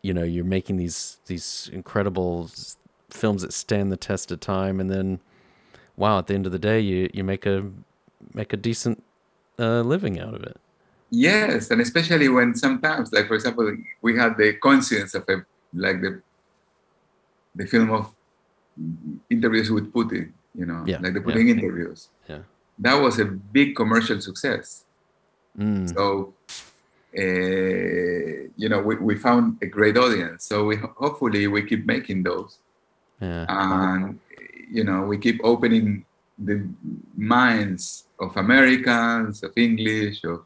You know, you're making these these incredible films that stand the test of time, and then, wow, at the end of the day, you you make a make a decent uh, living out of it. Yes, and especially when sometimes, like for example, we had the coincidence of a, like the the film of interviews with Putin, you know, Yeah, like the yeah. Putin interviews. Yeah. That was a big commercial success. Mm, So, uh, you know, we, we found a great audience. So we hopefully we keep making those, yeah. and you know, we keep opening the minds of Americans, of English, of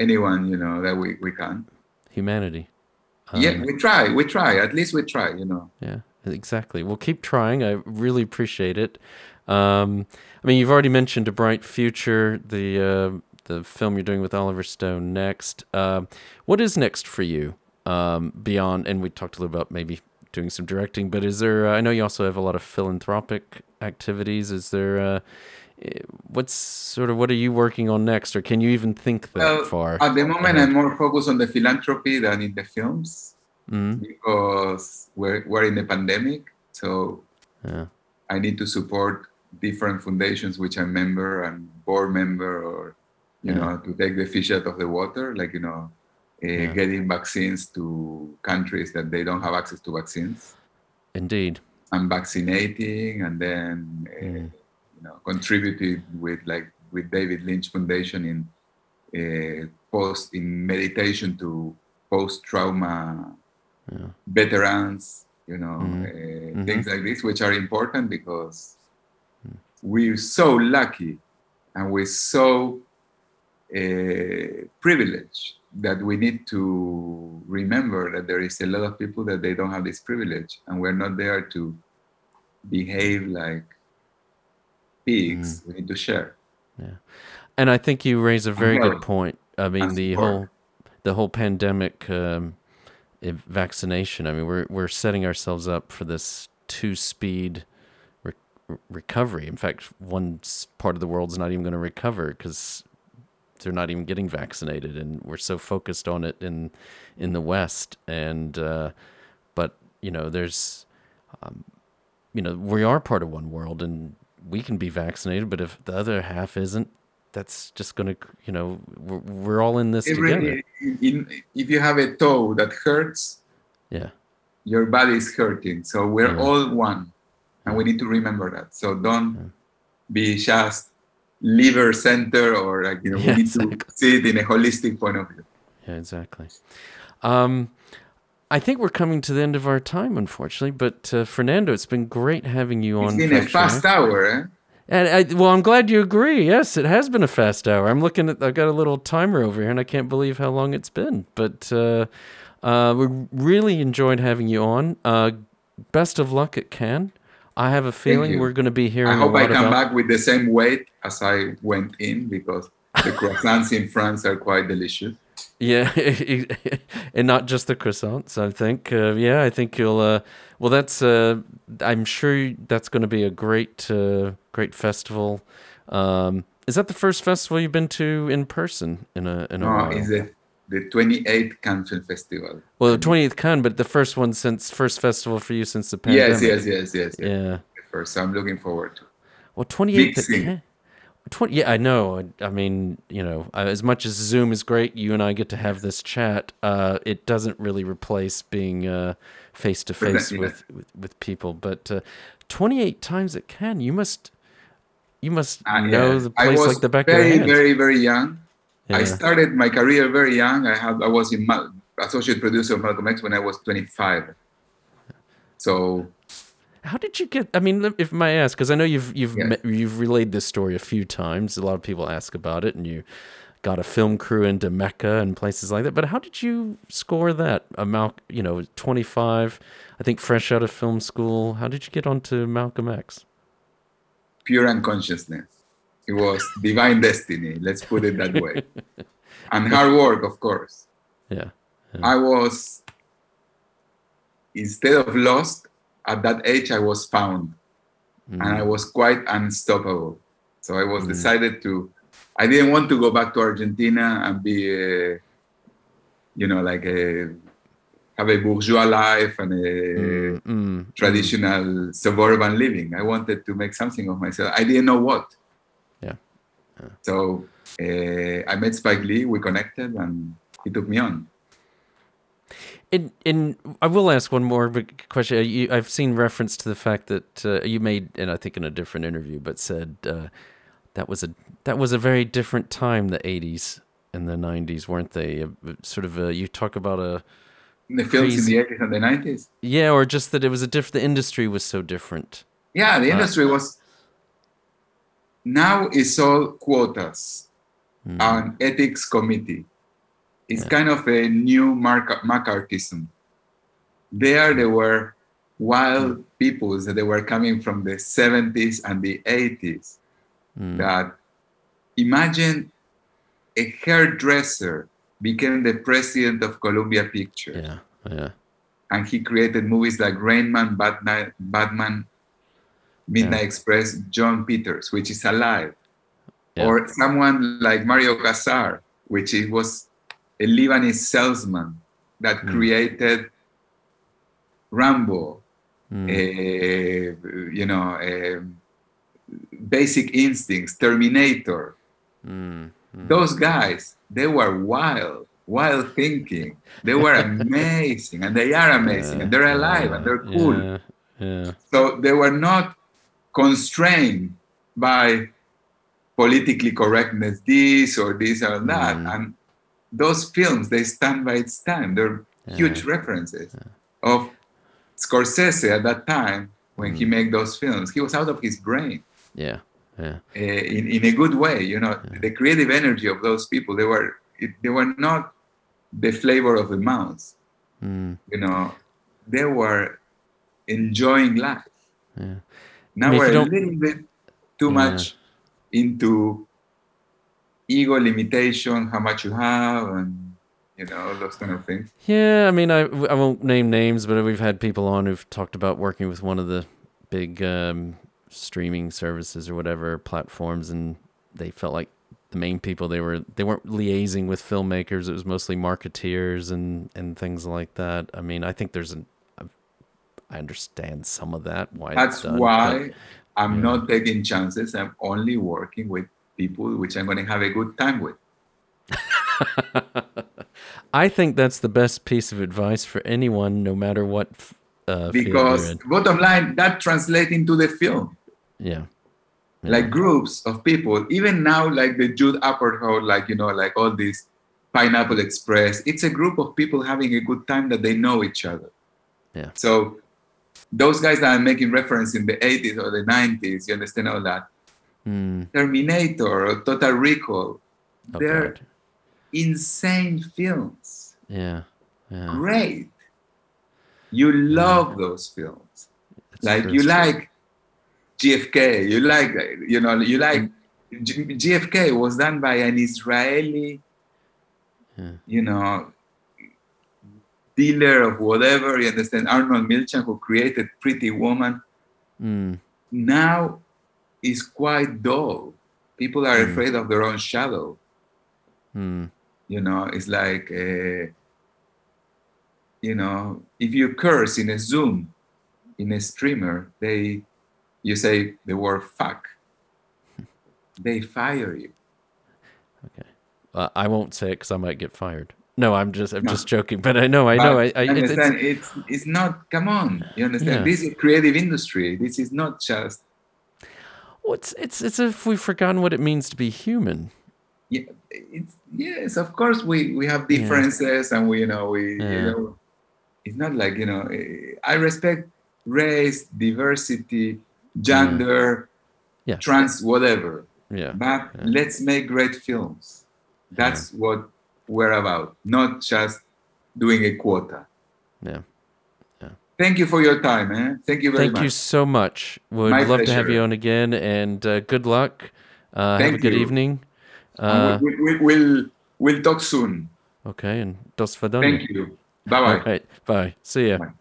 anyone you know that we, we can. Humanity. yeah, Um, we try. We try. At least we try. You know. Yeah, exactly. Well, keep trying. I really appreciate it. Um, I mean, you've already mentioned a bright future, the uh, the film you're doing with Oliver Stone next. Um what is next for you um, beyond? And we talked a little about maybe doing some directing, but is there? Uh, I know you also have a lot of philanthropic activities. Is there? Eh, what's sort of what are you working on next, or can you even think that Well, far? At the moment, ahead? I'm more focused on the philanthropy than in the films Mhm. because we're we're in a pandemic. So Yeah. I need to support different foundations which I'm member and board member, or you Yeah. know, to take the fish out of the water, like you know, uh, Yeah. getting vaccines to countries that they don't have access to vaccines, Indeed. and vaccinating, and then uh. You know, contributed with like with David Lynch Foundation in uh, post in meditation to post trauma Yeah. veterans, you know, Mhm. uh, Mhm. things like this, which are important because we're so lucky and we're so uh, privileged that we need to remember that there is a lot of people that they don't have this privilege and we're not there to behave like pigs. We need to share. Yeah, and I think you raise a very good point. I mean, the whole the whole pandemic um, vaccination. I mean, we're we're setting ourselves up for this two speed re- recovery. In fact, one part of the world's not even going to recover because they're not even getting vaccinated, and we're so focused on it in in the West. And uh, but you know, there's um, you know, we are part of one world, and we can be vaccinated. But if the other half isn't, that's just going to you know, we're, we're all in this It together. really- in, if you have a toe that hurts, Yeah. your body is hurting. So we're Yeah. all one, and we need to remember that. So don't be just liver center or like you know Yeah, we need to see it in a holistic point of view. Yeah, exactly. Um, I think we're coming to the end of our time, unfortunately. But uh, Fernando, it's been great having you It's on. It's been a fast hour, eh? And I, well, I'm glad you agree. Yes, it has been a fast hour. I'm looking at. I've got a little timer over here, and I can't believe how long it's been. But uh, uh, we really enjoyed having you on. Uh, best of luck at Cannes. I have a feeling we're going to be hearing I hope I come about. back with the same weight as I went in because the croissants in France are quite delicious. Yeah, and not just the croissants. I think. Uh, yeah, I think you'll. Uh, well, that's. Uh, I'm sure that's going to be a great, uh, great festival. Um, is that the first festival you've been to in person in a in a? No, while? the 28th Cannes Film Festival. Well, the 28th Cannes, but the first one since first festival for you since the pandemic. Yes, yes, yes, yes. yes. Yeah. First, so I'm looking forward to. Well, 28th. 20, yeah, I know. I, I mean, you know, uh, as much as Zoom is great, you and I get to have this chat. Uh, it doesn't really replace being uh, face to face with with people. But uh, 28 times it can. you must you must uh, know yeah. the place like the back very, of your hand. Very, very young. Yeah. I started my career very young. I have I was in associate producer of Malcolm X when I was 25. So how did you get? I mean, if I ask, because I know you've you've yeah. met, you've relayed this story a few times. A lot of people ask about it, and you got a film crew into Mecca and places like that. But how did you score that? Amount, you know, twenty five. I think fresh out of film school. How did you get onto Malcolm X? Pure unconsciousness. It was divine destiny. Let's put it that way. and hard work, of course. Yeah. yeah. I was instead of lost at that age, I was found, mm. and I was quite unstoppable. So I was mm. decided to. I didn't want to go back to Argentina and be, a, you know, like a have a bourgeois life and a mm, mm, traditional mm. suburban living. I wanted to make something of myself. I didn't know what. Yeah. yeah. So uh, I met Spike Lee. We connected, and he took me on. In in I will ask one more question. Uh, you, I've seen reference to the fact that uh, you made, and I think in a different interview, but said uh, that was a that was a very different time, the '80s and the '90s, weren't they? sort of a, you talk about a the films crazy, in the '80s and the '90s. Yeah, or just that it was a different. The industry was so different. Yeah, the uh, industry uh, was. Now it's all quotas, mm. an ethics committee it's yeah. kind of a new Mark- McCarthyism. There, there were wild mm. peoples that they were coming from the 70s and the 80s. Mm. That imagine a hairdresser became the president of Columbia Pictures. Yeah, yeah. And he created movies like Rain Man, Batman, Batman Midnight yeah. Express, Jon Peters, which is alive. Yeah. Or someone like Mario Kassar, which was a Lebanese salesman that mm. created Rambo, mm. uh, you know, uh, Basic Instincts, Terminator. Mm. Those guys, they were wild, wild thinking. They were amazing, and they are amazing, yeah, and they're alive, and they're cool. Yeah, yeah. So they were not constrained by politically correctness, this or this or that, mm. and those films they stand by its time. They're yeah. huge references yeah. of Scorsese at that time when mm. he made those films. He was out of his brain. Yeah, yeah. Uh, in in a good way, you know, yeah. the creative energy of those people. They were it, they were not the flavor of the mouth. Mm. You know, they were enjoying life. Yeah. Now I mean, we're a little bit too much into ego limitation, how much you have, and you know those kind of things. Yeah, I mean, I I won't name names, but we've had people on who've talked about working with one of the big um, streaming services or whatever platforms, and they felt like the main people they were they weren't liaising with filmmakers. It was mostly marketeers and and things like that. I mean, I think there's an I understand some of that. Why that's done, why but, I'm yeah. not taking chances. I'm only working with people which I'm going to have a good time with. I think that's the best piece of advice for anyone, no matter what. Uh, because bottom line, that translates into the film. Yeah. yeah. Like groups of people, even now, like the Judd Apatow, like you know, like all these Pineapple Express. It's a group of people having a good time that they know each other. Yeah. So those guys that I'm making reference in the 80s or the 90s, you understand all that mm. Terminator or Total Recall. Oh, They're God. insane films. Yeah. yeah. Great. You love yeah. those films. It's like you like JFK, You like you know you like JFK was done by an Israeli, yeah. you know, dealer of whatever. You understand? Arnon Milchan, who created Pretty Woman. Mm. Now is quite dull. People are mm. afraid of their own shadow. Mm. You know, it's like, uh, you know, if you curse in a Zoom, in a streamer, they, you say the word fuck, they fire you. Okay. Uh, I won't say it because I might get fired. no, I'm just I'm no. just joking, but I know, I know, I, I understand. It's, it's, it's not. Come on, you understand? Yeah. This is creative industry. This is not just. Well, it's it's it's if we've forgotten what it means to be human. Yeah, it's yes, of course we we have differences, yeah. and we you know we yeah. you know, it's not like you know I respect race, diversity, gender, yeah. trans, whatever. Yeah. But let's make great films. That's what we're about, not just doing a quota. Yeah. Thank you for your time, man. Thank you very Thank much. Thank you so much. Would My love pleasure. to have you on again, and uh, good luck. Uh, have a good you. evening. Uh, we, we, we'll, we'll talk soon. Okay, and dos vidania. Thank you. Bye bye. All right, bye. See ya. Bye.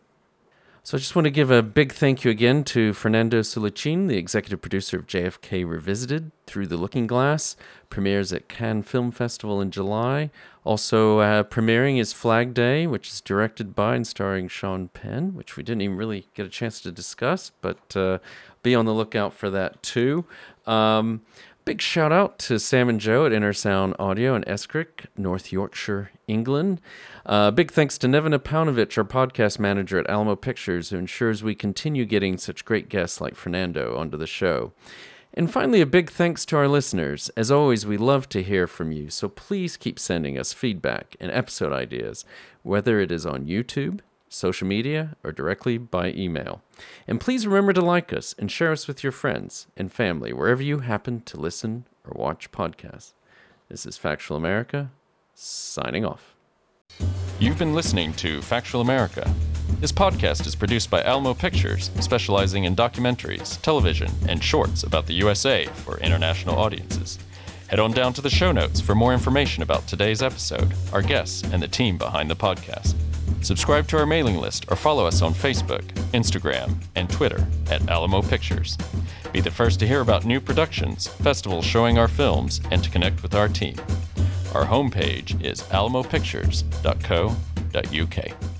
So I just want to give a big thank you again to Fernando Sulichin, the executive producer of JFK Revisited, Through the Looking Glass, premieres at Cannes Film Festival in July. Also uh, premiering is Flag Day, which is directed by and starring Sean Penn, which we didn't even really get a chance to discuss, but uh, be on the lookout for that too. Um, Big shout out to Sam and Joe at Intersound Audio in Escrick, North Yorkshire, England. Uh, big thanks to Nevena Paunovic, our podcast manager at Alamo Pictures, who ensures we continue getting such great guests like Fernando onto the show. And finally, a big thanks to our listeners. As always, we love to hear from you, so please keep sending us feedback and episode ideas, whether it is on YouTube, social media, or directly by email. And please remember to like us and share us with your friends and family wherever you happen to listen or watch podcasts. This is Factual America, signing off. You've been listening to Factual America. This podcast is produced by Alamo Pictures, specializing in documentaries, television, and shorts about the USA for international audiences. Head on down to the show notes for more information about today's episode, our guests, and the team behind the podcast. Subscribe to our mailing list or follow us on Facebook, Instagram, and Twitter at Alamo Pictures. Be the first to hear about new productions, festivals showing our films, and to connect with our team. Our homepage is alamopictures.co.uk.